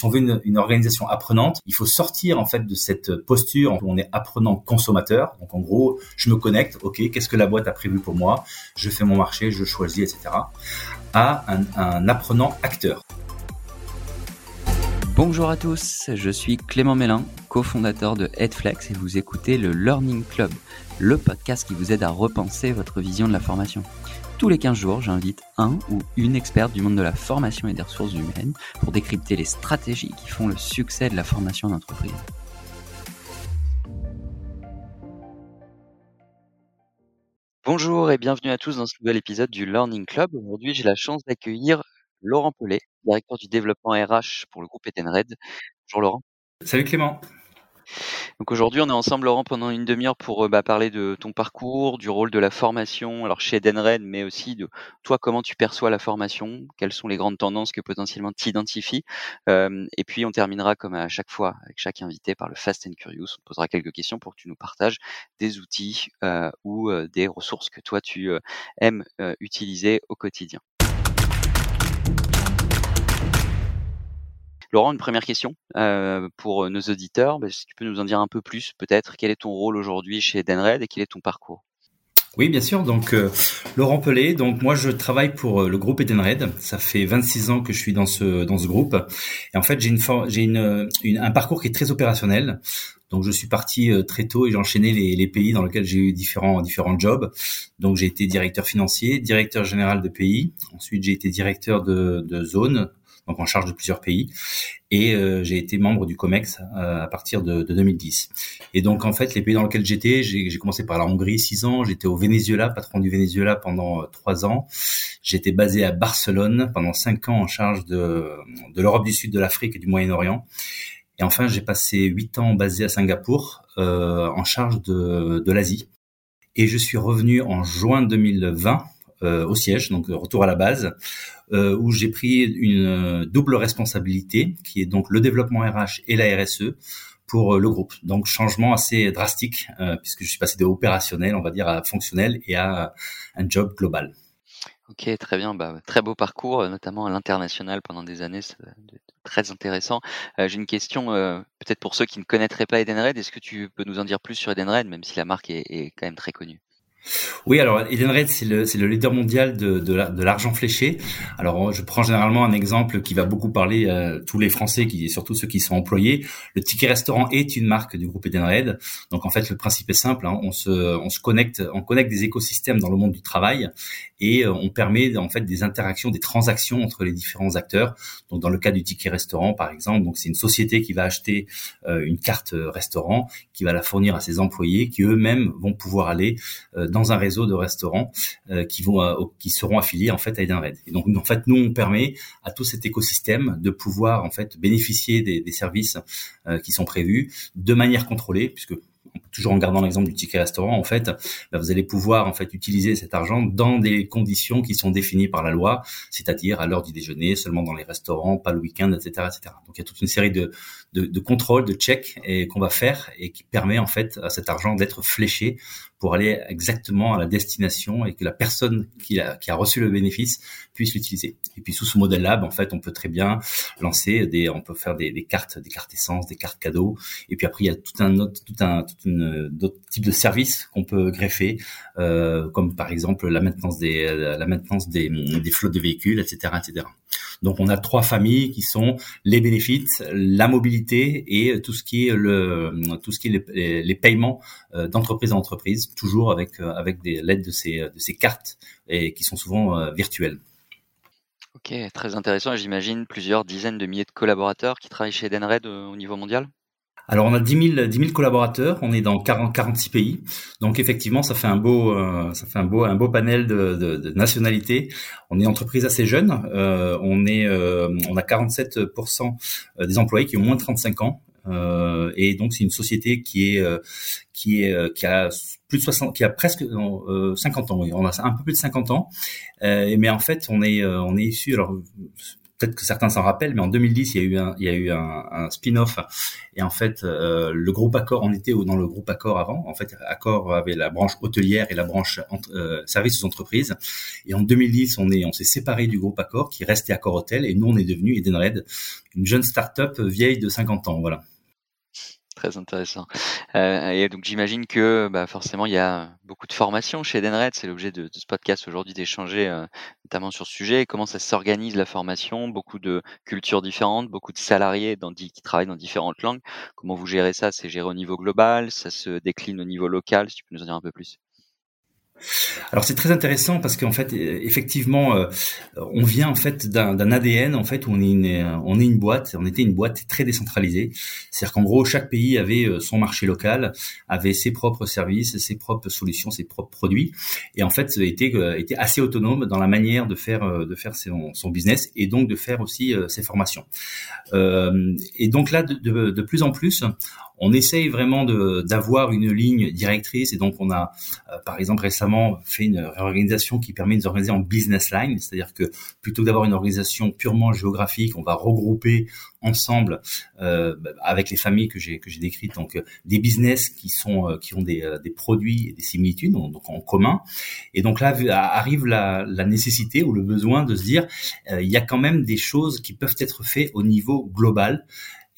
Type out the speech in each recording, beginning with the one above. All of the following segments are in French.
si on veut une, organisation apprenante, il faut sortir en fait de cette posture où on est apprenant consommateur. Donc en gros, je me connecte, ok, qu'est-ce que la boîte a prévu pour moi? Je fais mon marché, je choisis, etc. À un, un apprenant acteur. Bonjour à tous, je suis Clément Mélin, cofondateur de Headflex et vous écoutez le Learning Club, le podcast qui vous aide à repenser votre vision de la formation. Tous les 15 jours, j'invite un ou une experte du monde de la formation et des ressources humaines pour décrypter les stratégies qui font le succès de la formation d'entreprise. Bonjour et bienvenue à tous dans ce nouvel épisode du Learning Club. Aujourd'hui, j'ai la chance d'accueillir Laurent Pellet, directeur du développement RH pour le groupe Edenred. Bonjour Laurent. Salut Clément. Donc aujourd'hui, on est ensemble, Laurent, pendant une demi-heure pour euh, bah, parler de ton parcours, du rôle de la formation, alors chez Edenred, mais aussi de toi, comment tu perçois la formation, quelles sont les grandes tendances que potentiellement tu identifies. Euh, et puis, on terminera, comme à chaque fois, avec chaque invité, par le Fast and Curious. On posera quelques questions pour que tu nous partages des outils ou des ressources que toi, tu aimes utiliser au quotidien. Laurent, une première question euh, pour euh, nos auditeurs. Bah, si tu peux nous en dire un peu plus, peut-être, quel est ton rôle aujourd'hui chez Edenred et quel est ton parcours? Oui, bien sûr. Donc, euh, Laurent Pelé. Donc, moi, je travaille pour le groupe Edenred. Ça fait 26 ans que je suis dans ce dans ce groupe. Et en fait, j'ai une une, un parcours qui est très opérationnel. Donc, je suis parti très tôt et j'ai enchaîné les, pays dans lesquels j'ai eu différents différents jobs. Donc, j'ai été directeur financier, directeur général de pays. Ensuite, j'ai été directeur de zone en charge de plusieurs pays. Et euh, j'ai été membre du COMEX euh, à partir de, de, 2010. Et donc en fait, les pays dans lesquels j'étais, j'ai commencé par la Hongrie, six ans. J'étais au Venezuela, patron du Venezuela pendant euh, trois ans. J'étais basé à Barcelone pendant cinq ans en charge de, l'Europe du Sud, de l'Afrique et du Moyen-Orient. Et enfin, j'ai passé huit ans basé à Singapour euh, en charge de l'Asie. Et je suis revenu en juin 2020 euh, au siège, donc retour à la base, euh, où j'ai pris une euh, double responsabilité, qui est donc le développement RH et la RSE pour le groupe. Donc changement assez drastique, puisque je suis passé de opérationnel, on va dire, à fonctionnel et à un job global. Ok, très bien. Bah, très beau parcours, notamment à l'international pendant des années. C'est très intéressant. J'ai une question, peut-être pour ceux qui ne connaîtraient pas Edenred. Est-ce que tu peux nous en dire plus sur Edenred, même si la marque est quand même très connue? Oui, alors Edenred, c'est le, c'est le leader mondial de, de, l'argent fléché. Alors, je prends généralement un exemple qui va beaucoup parler à tous les Français, qui surtout ceux qui sont employés. Le ticket restaurant est une marque du groupe Edenred. Donc, en fait, le principe est simple. Hein. on se, on se connecte, on connecte des écosystèmes dans le monde du travail et euh, on permet en fait des interactions, des transactions entre les différents acteurs. Donc, dans le cas du ticket restaurant, par exemple, donc c'est une société qui va acheter euh, une carte restaurant, qui va la fournir à ses employés, qui eux-mêmes vont pouvoir aller euh, dans un réseau de restaurants euh, qui vont euh, qui seront affiliés en fait à Edenred. Et donc en fait nous on permet à tout cet écosystème de pouvoir en fait bénéficier des, services qui sont prévus de manière contrôlée puisque toujours en gardant l'exemple du ticket restaurant, en fait, bah, vous allez pouvoir en fait utiliser cet argent dans des conditions qui sont définies par la loi, c'est-à-dire à, l'heure du déjeuner, seulement dans les restaurants, pas le week-end, etc., etc. Donc il y a toute une série de, de, de contrôles, de checks qu'on va faire et qui permet en fait à cet argent d'être fléché pour aller exactement à la destination et que la personne qui a, qui a reçu le bénéfice puisse l'utiliser. Et puis sous ce modèle-là, en fait, on peut très bien lancer des, on peut faire des, des, cartes, des cartes essence, des cartes cadeaux. Et puis après, il y a tout un autre, tout un, tout une, d'autres types de services qu'on peut greffer, euh, comme par exemple la maintenance des, la maintenance des, des flottes de véhicules, etc., etc. Donc on a trois familles qui sont les bénéfices, la mobilité et tout ce qui est le tout ce qui est les, paiements euh, d'entreprise à entreprise, toujours avec euh, avec l'aide de ces de ces cartes et qui sont souvent euh, virtuelles. Ok, très intéressant. J'imagine plusieurs dizaines de milliers de collaborateurs qui travaillent chez Edenred au niveau mondial? Alors on a 10 000, 10 000 collaborateurs, on est dans 40, 46 pays, donc effectivement ça fait un beau, euh, ça fait un beau, un beau panel de, de, de nationalités. On est une entreprise assez jeune, euh, on est, euh, on a 47% des employés qui ont moins de 35 ans, euh, et donc c'est une société qui est qui est qui a plus de 60 qui a presque 50 ans. Oui. on a un peu plus de 50 ans. Mais en fait on est est issu alors peut-être que certains s'en rappellent, mais en 2010, il y a eu un, il y a eu un, spin-off. Et en fait, euh, le groupe Accor, on était dans le groupe Accor avant. En fait, Accor avait la branche hôtelière et la branche euh, services aux entreprises. Et en 2010, on est, on s'est séparé du groupe Accor, qui restait Accor Hotel, et nous, on est devenu Edenred, une jeune start-up vieille de 50 ans. Voilà. Très intéressant. Euh, et donc j'imagine que bah, forcément il y a beaucoup de formations chez Edenred. C'est l'objet de, ce podcast aujourd'hui d'échanger euh, notamment sur ce sujet. Comment ça s'organise la formation? Beaucoup de cultures différentes, beaucoup de salariés dans, qui travaillent dans différentes langues. Comment vous gérez ça? C'est géré au niveau global? Ça se décline au niveau local Si tu peux nous en dire un peu plus. Alors c'est très intéressant parce qu'en fait effectivement euh, on vient en fait d'un ADN en fait où on est une on est une boîte on était une boîte très décentralisée. C'est-à-dire qu'en gros chaque pays avait euh, son marché local avait ses propres services ses propres solutions ses propres produits. Et en fait était euh, était assez autonome dans la manière de faire de faire son, business et donc de faire aussi ses formations. Et donc là de, de plus en plus on essaye vraiment d'avoir une ligne directrice et donc on a euh, par exemple récemment fait une réorganisation qui permet de nous organiser en business line, c'est-à-dire que plutôt que d'avoir une organisation purement géographique, on va regrouper ensemble euh, avec les familles que j'ai que j'ai décrites. Donc euh, des business qui sont euh, qui ont des, produits et des similitudes donc en commun. Et donc là arrive la, la nécessité ou le besoin de se dire il y a quand même des choses qui peuvent être faites au niveau global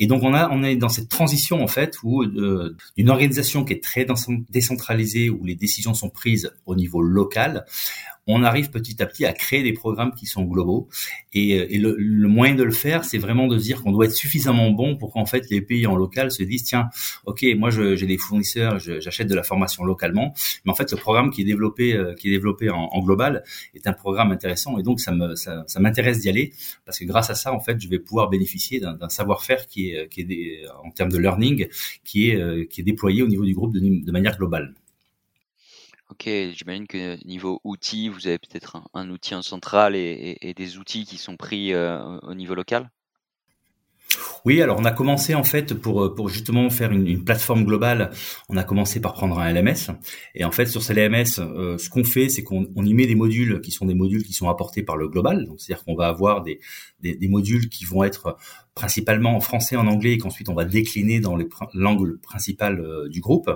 et donc on a on est dans cette transition en fait où euh, une organisation qui est très décentralisée où les décisions sont prises au niveau local on arrive petit à petit à créer des programmes qui sont globaux. Et, et le, le, moyen de le faire, c'est vraiment de se dire qu'on doit être suffisamment bon pour qu'en fait les pays en local se disent tiens, ok, moi j'ai des fournisseurs, j'achète de la formation localement, mais en fait le programme qui est développé, euh, qui est développé en, en, global est un programme intéressant et donc ça ça, ça m'intéresse d'y aller parce que grâce à ça en fait je vais pouvoir bénéficier d'un savoir-faire qui est qui est des, en termes de learning qui est euh, qui est déployé au niveau du groupe de manière globale. Ok, j'imagine que niveau outils, vous avez peut-être un, outil en central et, des outils qui sont pris euh, au niveau local? Oui, alors on a commencé en fait pour pour justement faire une, plateforme globale. On a commencé par prendre un LMS et en fait sur ce LMS, euh, ce qu'on fait, c'est qu'on y met des modules qui sont des modules qui sont apportés par le global. Donc c'est-à-dire qu'on va avoir des, modules qui vont être principalement en français, en anglais, et qu'ensuite on va décliner dans les langues principales euh, du groupe.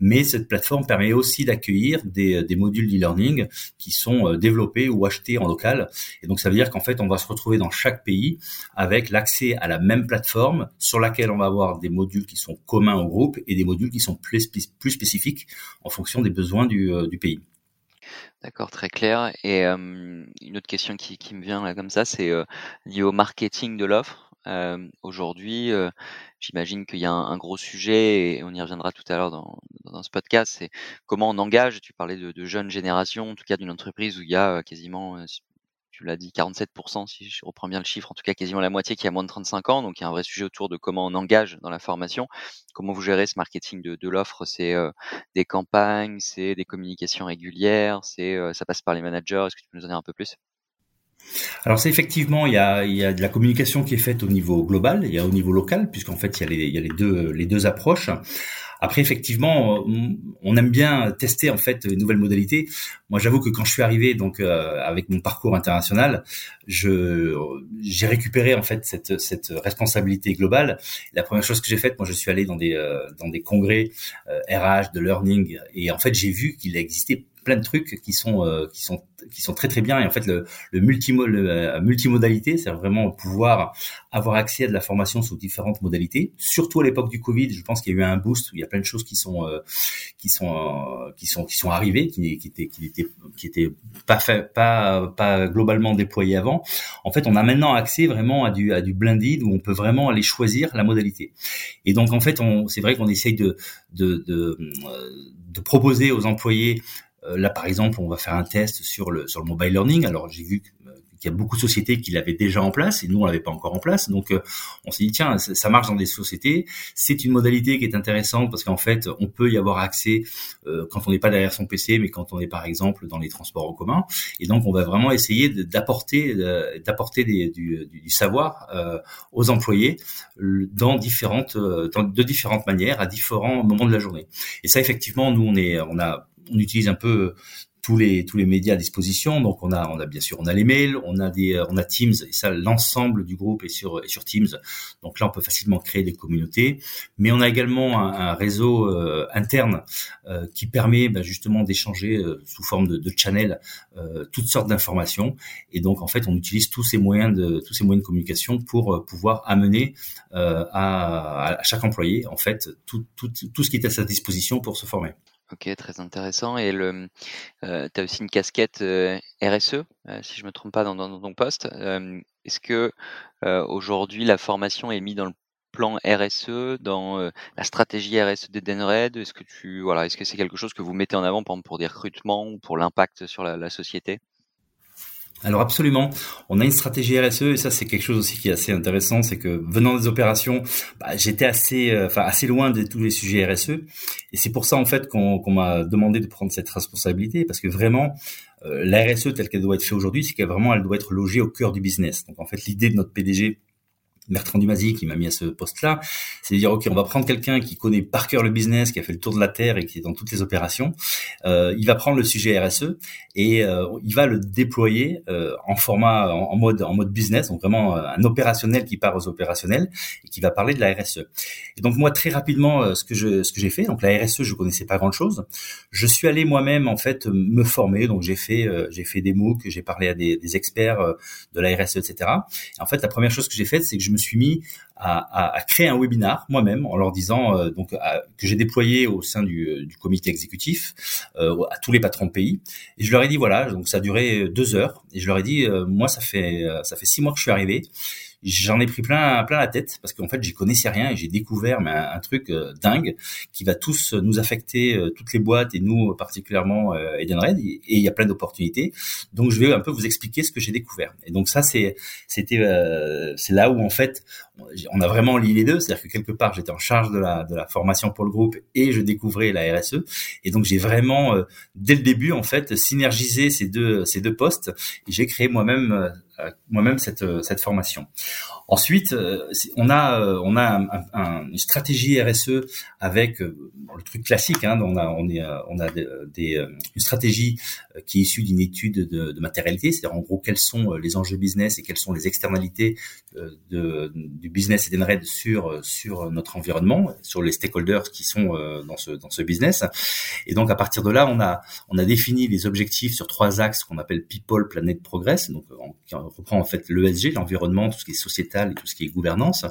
Mais cette plateforme permet aussi d'accueillir des, des modules d'e-learning qui sont euh, développés ou achetés en local. Et donc ça veut dire qu'en fait on va se retrouver dans chaque pays avec l'accès à la même plateforme sur laquelle on va avoir des modules qui sont communs au groupe et des modules qui sont plus, spécifiques en fonction des besoins du, euh, pays. D'accord, très clair. Et une autre question qui, me vient là comme ça, c'est euh, lié au marketing de l'offre. Aujourd'hui, j'imagine qu'il y a un, gros sujet, et on y reviendra tout à l'heure dans, dans ce podcast, c'est comment on engage. Tu parlais de, de jeunes générations, en tout cas d'une entreprise où il y a quasiment tu l'as dit, 47%, si je reprends bien le chiffre, en tout cas quasiment la moitié qui a moins de 35 ans. Donc il y a un vrai sujet autour de comment on engage dans la formation. Comment vous gérez ce marketing de, de l'offre C'est euh, des campagnes, c'est des communications régulières, c'est euh, ça passe par les managers. Est-ce que tu peux nous en dire un peu plus? Alors c'est effectivement il y a, il y a de la communication qui est faite au niveau global, a au niveau local puisqu'en fait il y a les, il y a les deux les deux approches. Après, effectivement, on aime bien tester en fait une nouvelles modalités. Moi, j'avoue que quand je suis arrivé, donc euh, avec mon parcours international, je j'ai récupéré en fait cette cette responsabilité globale. La première chose que j'ai faite, moi, je suis allé dans des euh, dans des congrès RH euh, de learning et en fait, j'ai vu qu'il existait plein de trucs qui sont euh, qui sont qui sont très très bien. Et en fait le, le, le multimodalité c'est vraiment pouvoir avoir accès à de la formation sous différentes modalités. Surtout à l'époque du Covid je pense qu'il y a eu un boost où il y a plein de choses qui sont euh, qui sont euh, qui sont qui sont arrivées qui, qui qui étaient qui étaient pas fait, pas pas globalement déployées avant. En fait on a maintenant accès vraiment à du à du blended où on peut vraiment aller choisir la modalité. Et donc en fait on c'est vrai qu'on essaye de de, de proposer aux employés euh, là, par exemple, on va faire un test sur le sur le mobile learning. Alors, j'ai vu euh, qu'il y a beaucoup de sociétés qui l'avaient déjà en place et nous on l'avait pas encore en place. Donc euh, on s'est dit tiens ça marche dans des sociétés. C'est une modalité qui est intéressante parce qu'en fait on peut y avoir accès quand on n'est pas derrière son PC, mais quand on est par exemple dans les transports en commun. Et donc on va vraiment essayer d'apporter d'apporter du, du, savoir aux employés dans différentes de différentes manières à différents moments de la journée. Et ça effectivement nous on est on a on utilise un peu tous les tous les médias à disposition. Donc on a on a bien sûr on a les mails, on a des on a Teams et ça l'ensemble du groupe est sur est sur Teams. Donc là on peut facilement créer des communautés, mais on a également un, réseau euh, interne euh, qui permet bah, justement d'échanger euh, sous forme de, de channel toutes sortes d'informations. Et donc en fait on utilise tous ces moyens de tous ces moyens de communication pour pouvoir amener à, à chaque employé en fait tout, tout tout ce qui est à sa disposition pour se former. Ok, très intéressant. Et le, euh, tu as aussi une casquette euh, RSE, euh, si je me trompe pas dans, dans, ton poste. Est-ce que aujourd'hui la formation est mise dans le plan RSE, dans la stratégie RSE d'Edenred Est-ce que tu voilà, est-ce que c'est quelque chose que vous mettez en avant, par pour des recrutements ou pour l'impact sur la, la société? Alors absolument, on a une stratégie RSE et ça c'est quelque chose aussi qui est assez intéressant, c'est que venant des opérations, bah, j'étais assez, euh, enfin assez loin de tous les sujets RSE et c'est pour ça en fait qu'on m'a demandé de prendre cette responsabilité parce que vraiment euh, la RSE telle qu'elle doit être faite aujourd'hui, c'est qu'elle vraiment elle doit être logée au cœur du business. Donc en fait l'idée de notre PDG Bertrand Dumazy qui m'a mis à ce poste-là, c'est de dire ok, on va prendre quelqu'un qui connaît par cœur le business, qui a fait le tour de la terre et qui est dans toutes les opérations. Euh, il va prendre le sujet RSE et euh, il va le déployer euh, en format, en, mode, en mode business, donc vraiment un opérationnel qui part aux opérationnels et qui va parler de la RSE. Et donc moi très rapidement, ce que je, ce que j'ai fait, donc la RSE, je connaissais pas grand chose. Je suis allé moi-même en fait me former, donc j'ai fait, j'ai fait des MOOC, j'ai parlé à des, des experts de la RSE, etc. Et en fait, la première chose que j'ai faite, c'est que je me suis mis à, créer un webinar moi-même en leur disant euh, donc que j'ai déployé au sein du, euh, comité exécutif euh, à tous les patrons de pays. Et je leur ai dit voilà donc ça a duré deux heures. Et je leur ai dit moi ça fait ça fait six mois que je suis arrivé j'en ai pris plein plein la tête parce qu'en fait j'y connaissais rien et j'ai découvert mais un, truc euh, dingue qui va tous nous affecter euh, toutes les boîtes et nous particulièrement euh, Edenred. Et il y a plein d'opportunités. Donc je vais un peu vous expliquer ce que j'ai découvert. Et donc ça c'est c'était c'est là où en fait on a vraiment lié les deux c'est-à-dire que quelque part j'étais en charge de la formation pour le groupe et je découvrais la RSE et donc j'ai vraiment dès le début en fait synergisé ces deux ces deux postes et j'ai créé moi-même euh, moi-même cette, euh, cette formation. Ensuite, euh, on a on a une stratégie RSE avec le truc classique. On a on a des, une stratégie qui est issue d'une étude de, de matérialité, c'est-à-dire en gros quels sont les enjeux business et quelles sont les externalités de, du business et d'Enred sur sur notre environnement, sur les stakeholders qui sont dans ce dans ce business. Et donc à partir de là, on a on a défini les objectifs sur trois axes qu'on appelle people, planet, progress. Donc en, reprend en fait l'ESG, l'environnement, tout ce qui est sociétal et tout ce qui est gouvernance.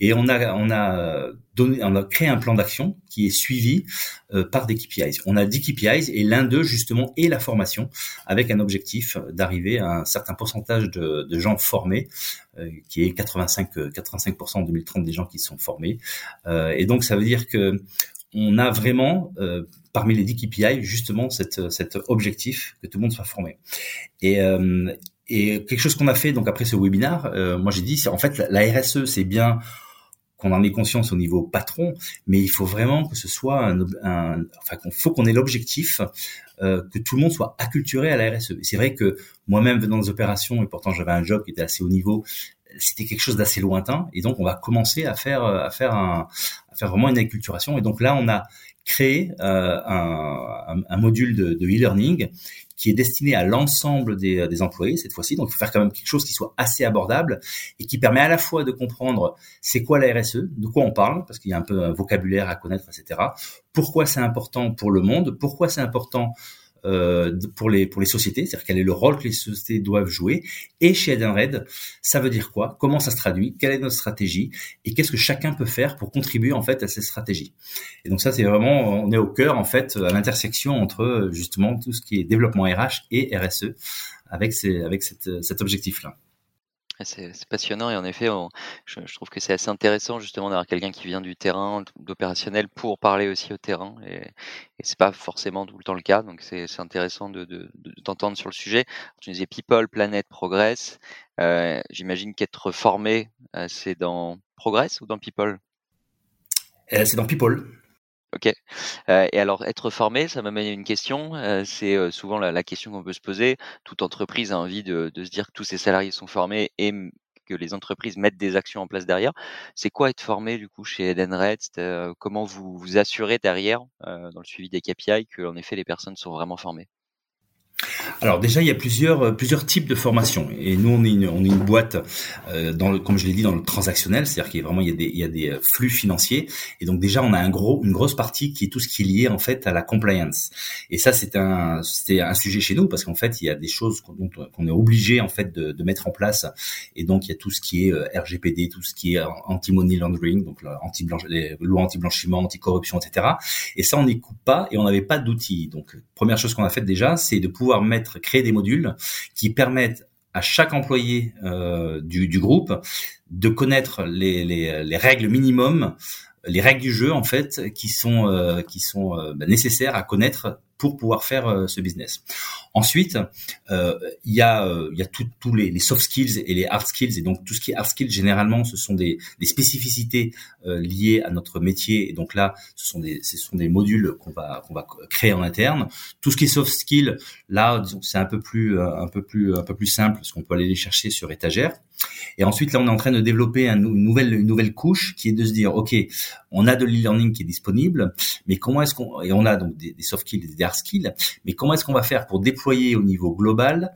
Et on a, on a on a créé un plan d'action qui est suivi euh, par des KPIs. On a 10 KPIs et l'un d'eux justement est la formation avec un objectif d'arriver à un certain pourcentage de, gens formés euh, qui est 85 85% en 2030 des gens qui sont formés. Euh, et donc ça veut dire que on a vraiment parmi les 10 KPI justement cet objectif que tout le monde soit formé. Et, quelque chose qu'on a fait donc après ce webinaire, euh, moi j'ai dit, c'est en fait la, RSE, c'est bien qu'on en ait conscience au niveau patron, mais il faut vraiment que ce soit un, un enfin qu'il faut qu'on ait l'objectif euh, que tout le monde soit acculturé à la RSE. C'est vrai que moi-même venant des opérations et pourtant j'avais un job qui était assez haut niveau, c'était quelque chose d'assez lointain et donc on va commencer à faire à faire un, à faire vraiment une acculturation et donc là on a créé euh, un, un, module de, de e-learning qui est destiné à l'ensemble des, des, employés cette fois-ci. Donc, il faut faire quand même quelque chose qui soit assez abordable et qui permet à la fois de comprendre c'est quoi la RSE, de quoi on parle, parce qu'il y a un peu un vocabulaire à connaître, etc. Pourquoi c'est important pour le monde, pourquoi c'est important euh, pour les pour les sociétés, c'est-à-dire quel est le rôle que les sociétés doivent jouer. Et chez Edenred, ça veut dire quoi? Comment ça se traduit? Quelle est notre stratégie? Et qu'est-ce que chacun peut faire pour contribuer en fait à cette stratégie Et donc ça, c'est vraiment, on est au cœur en fait à l'intersection entre justement tout ce qui est développement RH et RSE avec ces, avec cette, cet objectif-là. C'est passionnant et en effet, je, trouve que c'est assez intéressant justement d'avoir quelqu'un qui vient du terrain, d'opérationnel, pour parler aussi au terrain. Et, et c'est pas forcément tout le temps le cas, donc c'est intéressant de, de, t'entendre sur le sujet. Tu disais People, Planète, Progress. Euh, j'imagine qu'être formé, euh, c'est dans Progress ou dans People? Euh, C'est dans People. Ok. Et alors, être formé, ça m'amène à une question. C'est souvent la, question qu'on peut se poser. Toute entreprise a envie de, se dire que tous ses salariés sont formés et que les entreprises mettent des actions en place derrière. C'est quoi être formé du coup chez Edenred? Comment vous vous assurez derrière, dans le suivi des KPI, que en effet les personnes sont vraiment formées? Alors déjà, il y a plusieurs euh, plusieurs types de formations. Et nous on est une, on est une boîte euh, dans le, comme je l'ai dit dans le transactionnel, c'est-à-dire qu'il y a vraiment il y a des il y a des euh, flux financiers. Et donc déjà on a un gros une grosse partie qui est tout ce qui est lié en fait à la compliance. Et ça c'est un c'était un sujet chez nous parce qu'en fait il y a des choses qu'on est obligé en fait de, de, mettre en place. Et donc il y a tout ce qui est RGPD, tout ce qui est anti-money laundering, donc anti les lois anti-blanchiment, anti-corruption, etc. Et ça on n'y coupe pas et on n'avait pas d'outils. Donc première chose qu'on a fait déjà, c'est de pouvoir mettre, créer des modules qui permettent à chaque employé euh, du, groupe de connaître les, règles minimum, les règles du jeu en fait, qui sont euh, qui sont euh, bah, nécessaires à connaître pour pouvoir faire euh, ce business. Ensuite, euh, il y a euh, tous les, soft skills et les hard skills et donc tout ce qui est hard skills généralement ce sont des, spécificités liées à notre métier et donc là ce sont des modules qu'on va créer en interne. Tout ce qui est soft skills là c'est un peu plus simple parce qu'on peut aller les chercher sur étagère. Et ensuite, là, on est en train de développer une nouvelle, couche qui est de se dire, OK, on a de l'e-learning qui est disponible, mais comment est-ce qu'on, et on a donc des, soft skills des skills, mais comment est-ce qu'on va faire pour déployer au niveau global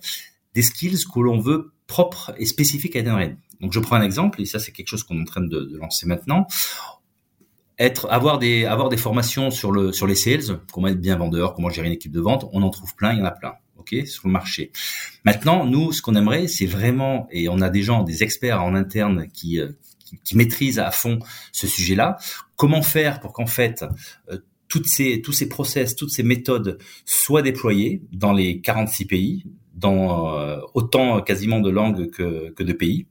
des skills que l'on veut propres et spécifiques à Edenred. Donc, je prends un exemple, et ça, c'est quelque chose qu'on est en train de, de lancer maintenant être avoir des avoir des formations sur le sur les sales, comment être bien vendeur, comment gérer une équipe de vente, on en trouve plein, il y en a plein ok, sur le marché. Maintenant, nous, ce qu'on aimerait, c'est vraiment, et on a des gens, des experts en interne qui, euh, qui, maîtrisent à fond ce sujet-là, comment faire pour qu'en fait, euh, toutes ces, tous ces process, toutes ces méthodes soient déployées dans les 46 pays, dans euh, autant quasiment de langues que, que de pays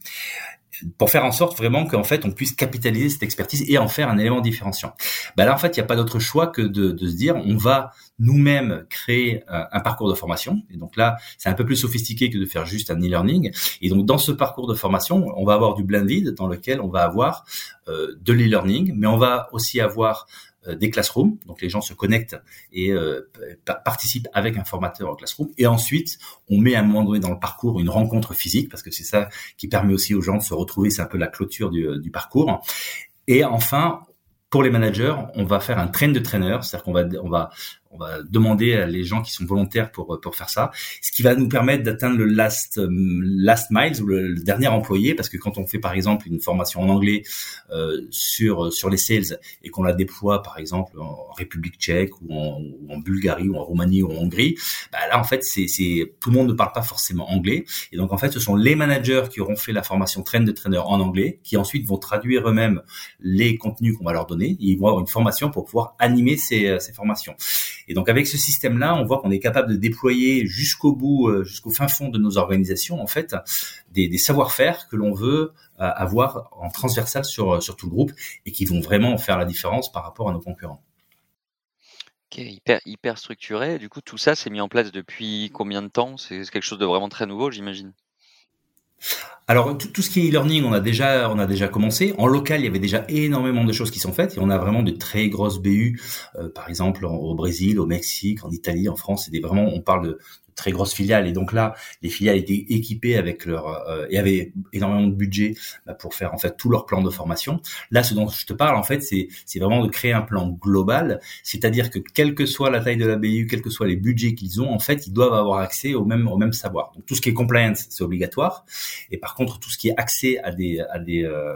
pour faire en sorte vraiment qu'en fait on puisse capitaliser cette expertise et en faire un élément différenciant. Ben là en fait il n'y a pas d'autre choix que de, de, se dire on va nous-mêmes créer euh, un parcours de formation et donc là c'est un peu plus sophistiqué que de faire juste un e-learning et donc dans ce parcours de formation on va avoir du blended dans lequel on va avoir euh, de l'e-learning mais on va aussi avoir des classrooms, donc les gens se connectent et euh, participent avec un formateur en classroom. Et ensuite, on met à un moment donné dans le parcours une rencontre physique, parce que c'est ça qui permet aussi aux gens de se retrouver, c'est un peu la clôture du, du parcours. Et enfin, pour les managers, on va faire un train de trainer, c'est-à-dire qu'on on va on va demander à les gens qui sont volontaires pour pour faire ça, ce qui va nous permettre d'atteindre le last euh, last miles ou le, dernier employé, parce que quand on fait par exemple une formation en anglais euh, sur sur les sales et qu'on la déploie par exemple en République Tchèque ou en, ou en Bulgarie ou en Roumanie ou en Hongrie, bah là en fait c'est c'est tout le monde ne parle pas forcément anglais. Et donc en fait ce sont les managers qui auront fait la formation train de trainer en anglais qui ensuite vont traduire eux-mêmes les contenus qu'on va leur donner. Et ils vont avoir une formation pour pouvoir animer ces ces formations. Et donc avec ce système-là, on voit qu'on est capable de déployer jusqu'au bout, euh, jusqu'au fin fond de nos organisations, en fait, des, savoir-faire que l'on veut euh, avoir en transversal sur, euh, sur tout le groupe et qui vont vraiment faire la différence par rapport à nos concurrents. Ok, hyper, hyper structuré. Du coup, tout ça, c'est mis en place depuis combien de temps? C'est quelque chose de vraiment très nouveau, j'imagine? Alors tout, ce qui est e-learning, on a déjà on a déjà commencé. En local, il y avait déjà énormément de choses qui sont faites et on a vraiment de très grosses BU, euh, par exemple au Brésil, au Mexique, en Italie, en France. Vraiment on parle de, très grosses filiales et donc là les filiales étaient équipées avec leur euh, et avaient énormément de budget bah, pour faire en fait tout leur plan de formation. Là, ce dont je te parle en fait, c'est c'est vraiment de créer un plan global, c'est-à-dire que quelle que soit la taille de la BU, quels que soient les budgets qu'ils ont, en fait, ils doivent avoir accès au même au même savoir. Donc tout ce qui est compliance, c'est obligatoire et par contre tout ce qui est accès à des à des euh,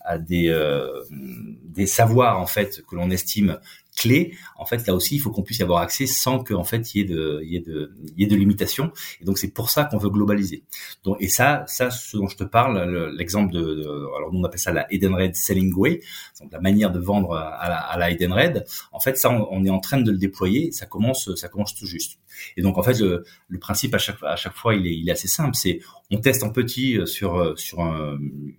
à des euh, des savoirs en fait que l'on estime clés, en fait, là aussi, il faut qu'on puisse y avoir accès sans qu'en fait, il y ait de, y ait de, y ait de limitations. Et donc, c'est pour ça qu'on veut globaliser. Donc, et ça, ça, ce dont je te parle, l'exemple de, alors nous on appelle ça la Edenred Selling Way, donc la manière de vendre à la, à la. En fait, ça, on, est en train de le déployer. Ça commence, ça commence tout juste. Et donc, en fait, le, le principe à chaque, à chaque fois, il est, il est assez simple. C'est, on teste en petit euh, sur euh, sur un,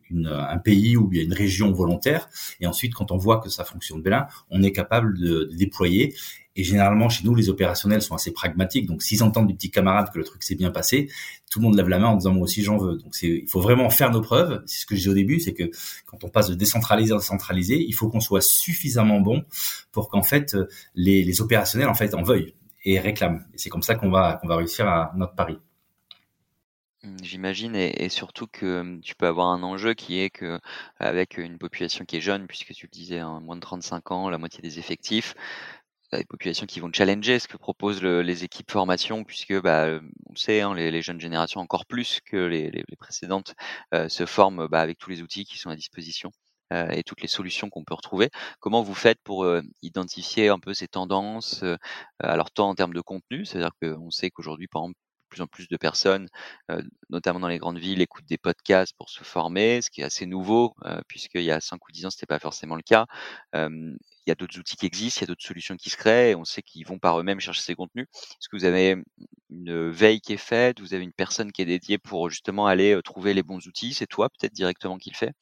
une, un pays ou bien une région volontaire, et ensuite, quand on voit que ça fonctionne bien, on est capable de de, déployer. Et généralement, chez nous, les opérationnels sont assez pragmatiques. Donc, s'ils entendent du petit camarade que le truc s'est bien passé, tout le monde lève la main en disant moi aussi j'en veux. Donc, c'est, il faut vraiment faire nos preuves. C'est ce que je dis au début, c'est que quand on passe de décentralisé à centralisé, il faut qu'on soit suffisamment bon pour qu'en fait les, les opérationnels en fait en veuillent et réclament. Et c'est comme ça qu'on va qu'on va réussir à notre pari. Mmh, j'imagine et surtout que, mmh, tu peux avoir un enjeu qui est que, avec une population qui est jeune, puisque tu le disais, hein, moins de 35 ans, la moitié des effectifs, des populations qui vont challenger ce que proposent les équipes formation, puisque bah, on sait, hein, les, jeunes générations encore plus que les, précédentes se forment bah, avec tous les outils qui sont à disposition. et toutes les solutions qu'on peut retrouver. Comment vous faites pour identifier un peu ces tendances, alors tant en termes de contenu, c'est-à-dire qu'on sait qu'aujourd'hui, par exemple, plus en plus de personnes, notamment dans les grandes villes, écoutent des podcasts pour se former, ce qui est assez nouveau, puisqu'il y a 5 ou 10 ans, ce n'était pas forcément le cas. il y a d'autres outils qui existent, il y a d'autres solutions qui se créent, et on sait qu'ils vont par eux-mêmes chercher ces contenus. Est-ce que vous avez une veille qui est faite Vous avez une personne qui est dédiée pour justement aller trouver les bons outils? C'est toi peut-être directement qui le fait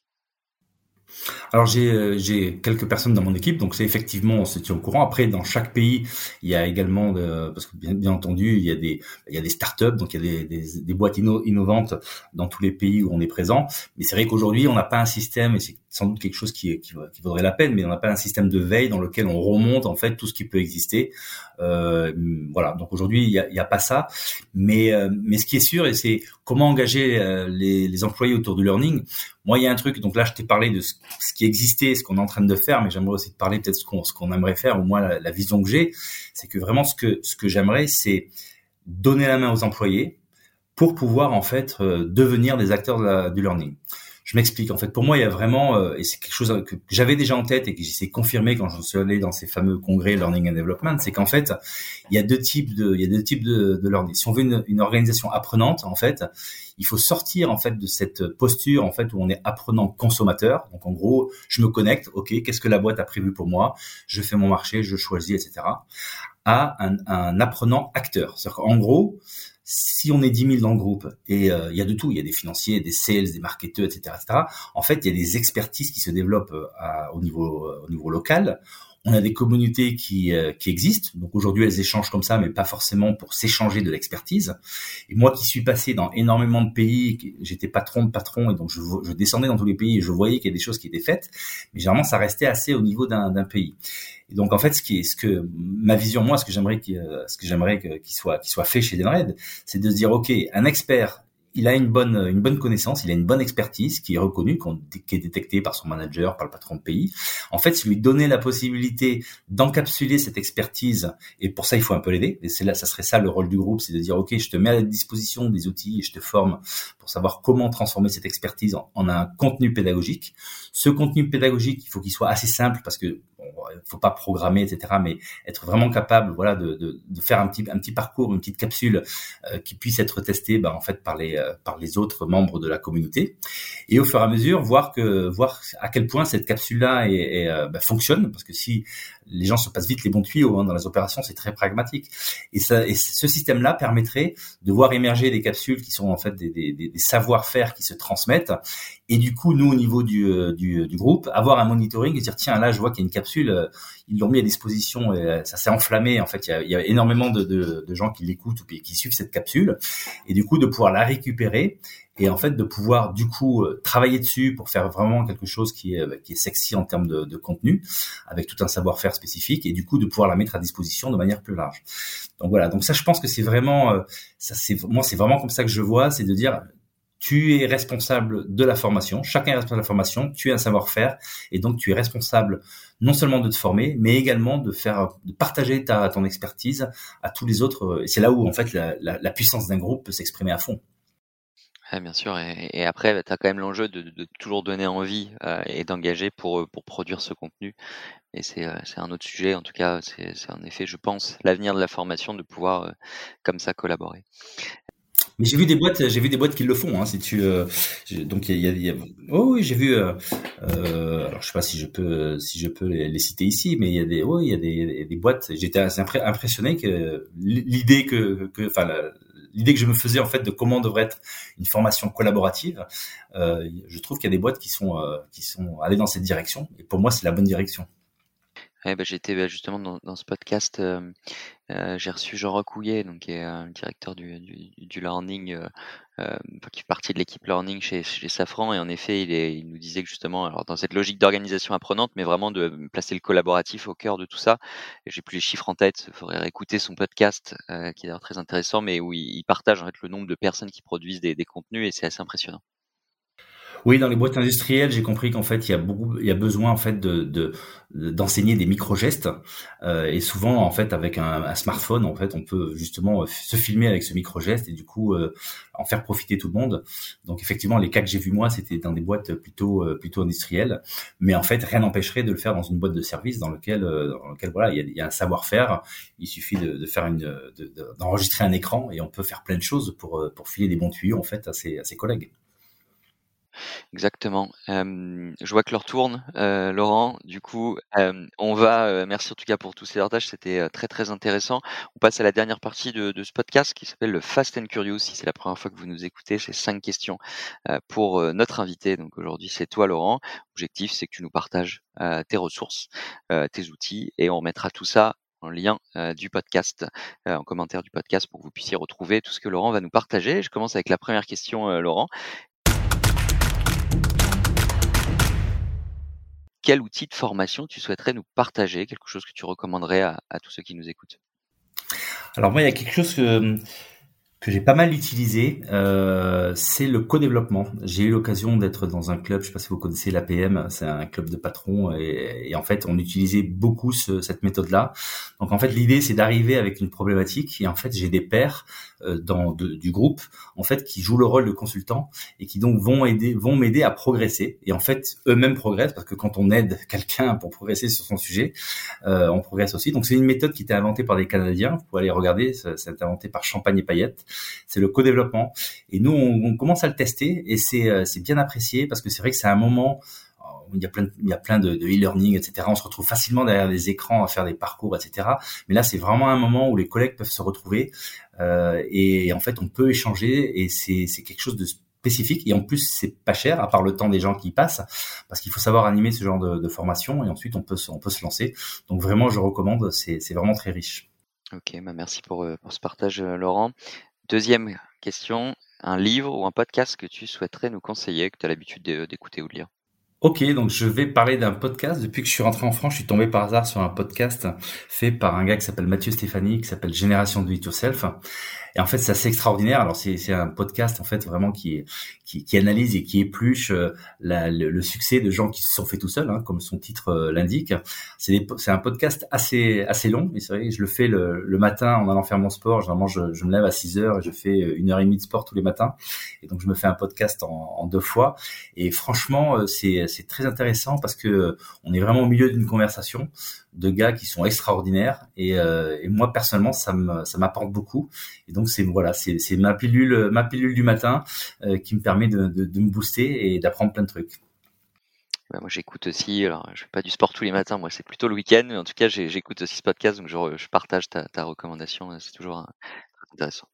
alors j'ai euh, j'ai quelques personnes dans mon équipe, donc c'est effectivement on se tient au courant. Après dans chaque pays, il y a également de, parce que bien, bien entendu il y a des il y a des startups, donc il y a des, des, des boîtes innovantes dans tous les pays où on est présent. Mais c'est vrai qu'aujourd'hui on n'a pas un système et c'est sans doute quelque chose qui, vaudrait la peine, mais on n'a pas un système de veille dans lequel on remonte en fait tout ce qui peut exister. Euh, voilà, donc aujourd'hui il n'y a, pas ça, mais euh, mais ce qui est sûr et c'est comment engager euh, les, employés autour du learning. Moi il y a un truc, donc là je t'ai parlé de ce, qui existait, ce qu'on est en train de faire, mais j'aimerais aussi te parler peut-être ce qu'on aimerait faire, au moins la, vision que j'ai, c'est que vraiment ce que j'aimerais c'est donner la main aux employés pour pouvoir en fait devenir des acteurs du learning je m'explique. En fait, pour moi, il y a vraiment, euh, et c'est quelque chose que j'avais déjà en tête et que j'ai confirmé quand je suis allé dans ces fameux congrès Learning and Development, c'est qu'en fait, il y a deux types de, il y a deux types de, de learning. Si on veut une, une, organisation apprenante, en fait, il faut sortir en fait de cette posture en fait où on est apprenant consommateur. Donc en gros, je me connecte, ok, qu'est-ce que la boîte a prévu pour moi? Je fais mon marché, je choisis, etc. À un, un apprenant acteur. C'est-à-dire qu'en gros, si on est 10 000 dans le groupe et euh, il y a de tout, il y a des financiers, des sales, des marketeurs, etc., etc. En fait, il y a des expertises qui se développent euh, euh, au niveau local. On a des communautés qui, qui existent. Donc aujourd'hui, elles échangent comme ça, mais pas forcément pour s'échanger de l'expertise. Et moi qui suis passé dans énormément de pays, j'étais patron de patron, et donc je, descendais dans tous les pays et je voyais qu'il y a des choses qui étaient faites. Mais généralement, ça restait assez au niveau d'un pays. Et donc en fait, ce qui est, ce que ma vision, moi, ce que j'aimerais, ce que j'aimerais qu'il soit, qu'il soit fait chez Denred, c'est de se dire, ok, un expert il a une bonne, une bonne connaissance, il a une bonne expertise qui est reconnue, qui est détectée par son manager, par le patron de pays. En fait, c'est lui donner la possibilité d'encapsuler cette expertise, et pour ça, il faut un peu l'aider. Et c'est là, ça serait ça le rôle du groupe, c'est de dire, OK, je te mets à la disposition des outils et je te forme pour savoir comment transformer cette expertise en, un contenu pédagogique. Ce contenu pédagogique, il faut qu'il soit assez simple parce que faut pas programmer, etc. Mais être vraiment capable, voilà, de, faire un petit parcours, une petite capsule euh, qui puisse être testée, bah, en fait, par les euh, par les autres membres de la communauté. Et au fur et à mesure, voir à quel point cette capsule-là euh, bah, fonctionne, parce que si les gens se passent vite les bons tuyaux hein, dans les opérations, c'est très pragmatique. Et, ce système-là permettrait de voir émerger des capsules qui sont en fait des savoir-faire qui se transmettent. Et du coup, nous, au niveau du, du, du groupe, avoir un monitoring et dire tiens là, je vois qu'il y a une capsule euh, ils l'ont mis à disposition et euh, ça s'est enflammé. En fait, il y a, énormément de, gens qui l'écoutent ou qui suivent cette capsule et du coup de pouvoir la récupérer et en fait de pouvoir du coup euh, travailler dessus pour faire vraiment quelque chose qui est qui est sexy en termes de, contenu avec tout un savoir-faire spécifique et du coup de pouvoir la mettre à disposition de manière plus large. Donc voilà, donc ça je pense que c'est vraiment ça c'est moi c'est vraiment comme ça que je vois, c'est de dire tu es responsable de la formation, chacun est responsable de la formation, tu es un savoir-faire, et donc tu es responsable non seulement de te former, mais également de faire, de partager ta, ton expertise à tous les autres. Et c'est là où en fait la, puissance d'un groupe peut s'exprimer à fond. bien sûr, et, après, bah, tu as quand même l'enjeu de, toujours donner envie euh, et d'engager pour, euh, pour produire ce contenu. Et c'est euh, un autre sujet, en tout cas, c'est en effet, je pense, l'avenir de la formation de pouvoir euh, comme ça collaborer. Mais j'ai vu des boîtes, j'ai vu des boîtes qui le font. Hein, si tu, euh, donc il y a, y a, oh oui, j'ai vu. Euh, euh, alors je sais pas si je peux, si je peux les, citer ici, mais il y a des, oh, il y a des, des boîtes. J'étais assez impressionné que l'idée que, que, enfin l'idée que je me faisais en fait de comment devrait être une formation collaborative, euh, je trouve qu'il y a des boîtes qui sont euh, qui sont allées dans cette direction. Et pour moi, c'est la bonne direction. Ouais, bah, j'étais bah, justement dans, dans, ce podcast, euh, euh, j'ai reçu Jean Recouillet, donc qui est un directeur du, du, du learning, euh, euh, qui fait partie de l'équipe learning chez, chez Safran, et en effet, il, est, il nous disait que justement, alors dans cette logique d'organisation apprenante, mais vraiment de placer le collaboratif au cœur de tout ça. J'ai plus les chiffres en tête, il faudrait écouter son podcast, euh, qui est d'ailleurs très intéressant, mais où il, il, partage en fait le nombre de personnes qui produisent des, des contenus, et c'est assez impressionnant. Oui, dans les boîtes industrielles, j'ai compris qu'en fait, il y a beaucoup, il y a besoin en fait de d'enseigner des micro-gestes. Euh, et souvent en fait avec un, smartphone en fait on peut justement euh, se filmer avec ce micro-geste et du coup euh, en faire profiter tout le monde. Donc effectivement les cas que j'ai vus moi c'était dans des boîtes plutôt euh, plutôt industrielles. Mais en fait rien n'empêcherait de le faire dans une boîte de service dans lequel dans lequel voilà il y a, y a un savoir-faire. Il suffit de, de faire une d'enregistrer un écran et on peut faire plein de choses pour pour filer des bons tuyaux en fait à ses, à ses collègues Exactement. je vois que l'heure tourne, Laurent. Du coup, on va, merci en tout cas pour tous ces partages, c'était, très, très intéressant. On passe à la dernière partie de ce podcast qui s'appelle le Fast and Curious. Si c'est la première fois que vous nous écoutez, c'est cinq questions, pour, notre invité. Donc aujourd'hui, c'est toi, Laurent. L'objectif, c'est que tu nous partages, tes ressources, tes outils et on mettra tout ça en lien, du podcast, en commentaire du podcast pour que vous puissiez retrouver tout ce que Laurent va nous partager. Je commence avec la première question, Laurent. Quel outil de formation tu souhaiterais nous partager, quelque chose que tu recommanderais à, tous ceux qui nous écoutent? Alors moi, il y a quelque chose que que j'ai pas mal utilisé, euh, c'est le co-développement. J'ai eu l'occasion d'être dans un club, je sais pas si vous connaissez l'APM, c'est un club de patrons, et, et, en fait, on utilisait beaucoup ce, cette méthode-là. Donc en fait, l'idée, c'est d'arriver avec une problématique, et en fait, j'ai des pairs euh, dans de, du groupe, en fait, qui jouent le rôle de consultant et qui donc vont aider, vont m'aider à progresser. Et en fait, eux-mêmes progressent parce que quand on aide quelqu'un pour progresser sur son sujet, euh, on progresse aussi. Donc c'est une méthode qui était inventée par des Canadiens. Vous pouvez aller regarder, c'est inventé par Champagne et Paillettes c'est le co-développement. Et nous, on, commence à le tester et euh, c'est bien apprécié parce que c'est vrai que c'est un moment il y a plein il y a plein de, e-learning, etc. On se retrouve facilement derrière des écrans à faire des parcours, etc. Mais là, c'est vraiment un moment où les collègues peuvent se retrouver euh, et, en fait, on peut échanger et c'est quelque chose de spécifique et en plus c'est pas cher à part le temps des gens qui passent parce qu'il faut savoir animer ce genre de, de, formation et ensuite on peut on peut se lancer donc vraiment je recommande c'est vraiment très riche ok bah merci pour, euh, pour ce partage Laurent Deuxième question, un livre ou un podcast que tu souhaiterais nous conseiller, que tu as l'habitude d'écouter ou de lire? Ok, donc je vais parler d'un podcast. Depuis que je suis rentré en France, je suis tombé par hasard sur un podcast fait par un gars qui s'appelle Mathieu Stéphanie, qui s'appelle Génération Do It Yourself. Et en fait, c'est assez extraordinaire. Alors, c'est un podcast en fait vraiment qui, qui, qui analyse et qui épluche euh, le, succès de gens qui se sont faits tout seuls, hein, comme son titre euh, l'indique. C'est un podcast assez assez long, mais c'est vrai je le fais le, le, matin en allant faire mon sport. Généralement, je, je me lève à 6 heures et je fais une heure et demie de sport tous les matins. Et donc, je me fais un podcast en, deux fois. Et franchement, euh, c'est c'est très intéressant parce que on est vraiment au milieu d'une conversation de gars qui sont extraordinaires et, euh, et moi personnellement ça me ça m'apporte beaucoup et donc c'est ma pilule du matin euh, qui me permet de, me booster et d'apprendre plein de trucs. Bah, moi j'écoute aussi, alors je fais pas du sport tous les matins, moi c'est plutôt le week-end, mais en tout cas j'écoute aussi ce podcast, donc je, partage ta, recommandation, c'est toujours un, intéressant.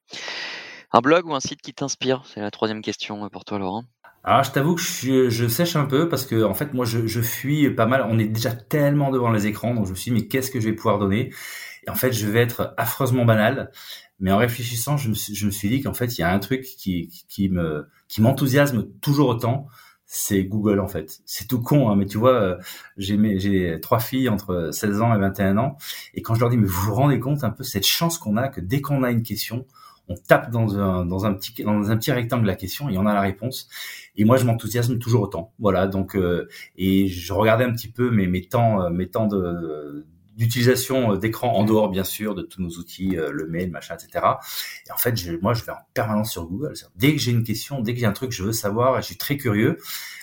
Un blog ou un site qui t'inspire? C'est la troisième question pour toi Laurent. Alors, je t'avoue que je, je, sèche un peu parce que en fait, moi, je, je, fuis pas mal. On est déjà tellement devant les écrans, donc je me suis dit, mais qu'est-ce que je vais pouvoir donner? Et en fait, je vais être affreusement banal. Mais en réfléchissant, je me, suis, je me suis dit qu'en fait, il y a un truc qui, qui me, qui m'enthousiasme toujours autant. C'est Google en fait. C'est tout con, hein, mais tu vois, euh, j'ai j'ai trois filles entre 16 ans et 21 ans, et quand je leur dis, mais vous vous rendez compte un peu cette chance qu'on a que dès qu'on a une question, on tape dans un, dans un petit dans un petit rectangle la question et on a la réponse. Et moi, je m'enthousiasme toujours autant. Voilà. Donc, euh, et je regardais un petit peu mes, mes temps, euh, mes temps de d'utilisation d'écran en dehors bien sûr de tous nos outils, euh, le mail, machin, etc. Et en fait, je, moi, je vais en permanence sur Google. Dès que j'ai une question, dès que j'ai un truc, je veux savoir, et je suis très curieux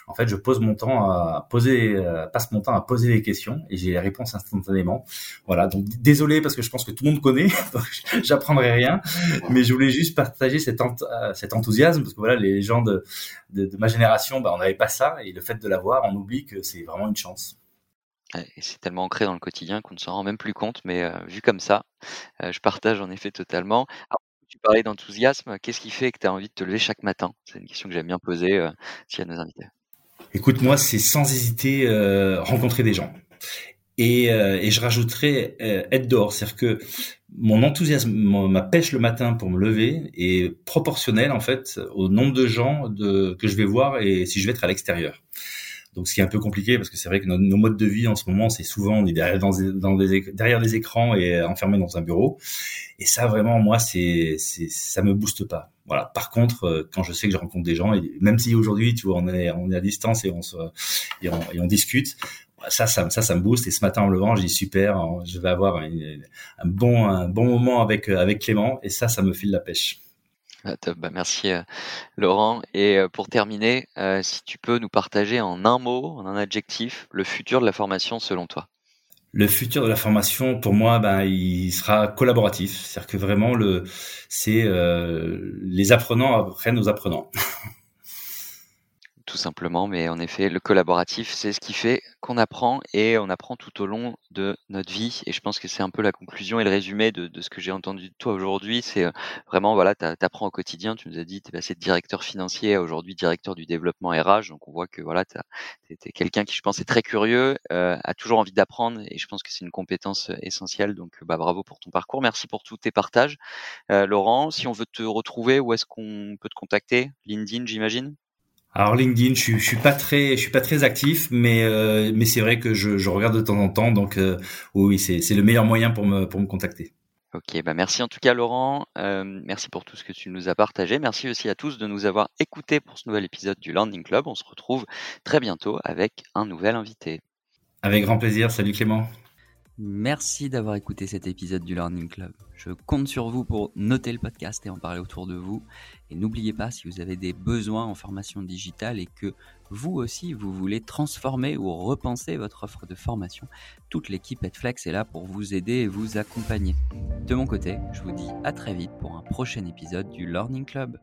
en fait, je pose mon temps à poser, euh, passe mon temps à poser les questions et j'ai les réponses instantanément. Voilà. Donc désolé parce que je pense que tout le monde connaît, j'apprendrai rien, mais je voulais juste partager cet, euh, cet enthousiasme parce que voilà, les gens de, de, de ma génération, bah, on n'avait pas ça et le fait de l'avoir, on oublie que c'est vraiment une chance. Et c'est tellement ancré dans le quotidien qu'on ne s'en rend même plus compte, mais vu comme ça, je partage en effet totalement. Tu parlais d'enthousiasme, qu'est-ce qui fait que tu as envie de te lever chaque matin? C'est une question que j'aime bien poser euh, si à nos invités. Écoute, moi, c'est sans hésiter rencontrer des gens. Et, et je rajouterais être dehors. C'est-à-dire que mon enthousiasme, ma pêche le matin pour me lever est proportionnelle en fait au nombre de gens que je vais voir et si je vais être à l'extérieur. Donc ce qui est un peu compliqué parce que c'est vrai que nos, modes de vie en ce moment, c'est souvent on est derrière, dans, dans des, derrière des écrans et enfermé dans un bureau. Et ça vraiment, moi, c'est, ça me booste pas. Voilà. Par contre, euh, quand je sais que je rencontre des gens, et même si aujourd'hui, tu vois, on est, on est à distance et on se, et on, et on discute, ça, ça, ça, me booste. Et ce matin en me levant, j'ai super, je vais avoir un, bon, un bon moment avec avec Clément. Et ça, ça me file la pêche. Ah, bah, merci euh, Laurent. Et euh, pour terminer, euh, si tu peux nous partager en un mot, en un adjectif, le futur de la formation selon toi. Le futur de la formation, pour moi, ben, il sera collaboratif. C'est-à-dire que vraiment, le, c'est les apprenants apprennent aux apprenants. tout simplement. Mais en effet, le collaboratif, c'est ce qui fait qu'on apprend et on apprend tout au long de notre vie. Et je pense que c'est un peu la conclusion et le résumé de, ce que j'ai entendu de toi aujourd'hui. C'est euh, vraiment, voilà, tu apprends au quotidien. Tu nous as dit, tu es passé de directeur financier à aujourd'hui directeur du développement RH. Donc on voit que voilà, tu es, quelqu'un qui, je pense, est très curieux, euh, a toujours envie d'apprendre. Et je pense que c'est une compétence euh, essentielle. Donc bah, bravo pour ton parcours. Merci pour tous tes partages. Laurent, si on veut te retrouver, où est-ce qu'on peut te contacter? LinkedIn, j'imagine? Alors LinkedIn, je, je suis pas très, je suis pas très actif, mais euh, mais c'est vrai que je, je, regarde de temps en temps, donc euh, oui, c'est c'est le meilleur moyen pour me pour me contacter. Ok, bah merci en tout cas Laurent, euh, merci pour tout ce que tu nous as partagé, merci aussi à tous de nous avoir écoutés pour ce nouvel épisode du Landing Club. On se retrouve très bientôt avec un nouvel invité. Avec grand plaisir, salut Clément. Merci d'avoir écouté cet épisode du Learning Club. Je compte sur vous pour noter le podcast et en parler autour de vous. Et n'oubliez pas, si vous avez des besoins en formation digitale et que vous aussi, vous voulez transformer ou repenser votre offre de formation, toute l'équipe Edflex est là pour vous aider et vous accompagner. De mon côté, je vous dis à très vite pour un prochain épisode du Learning Club.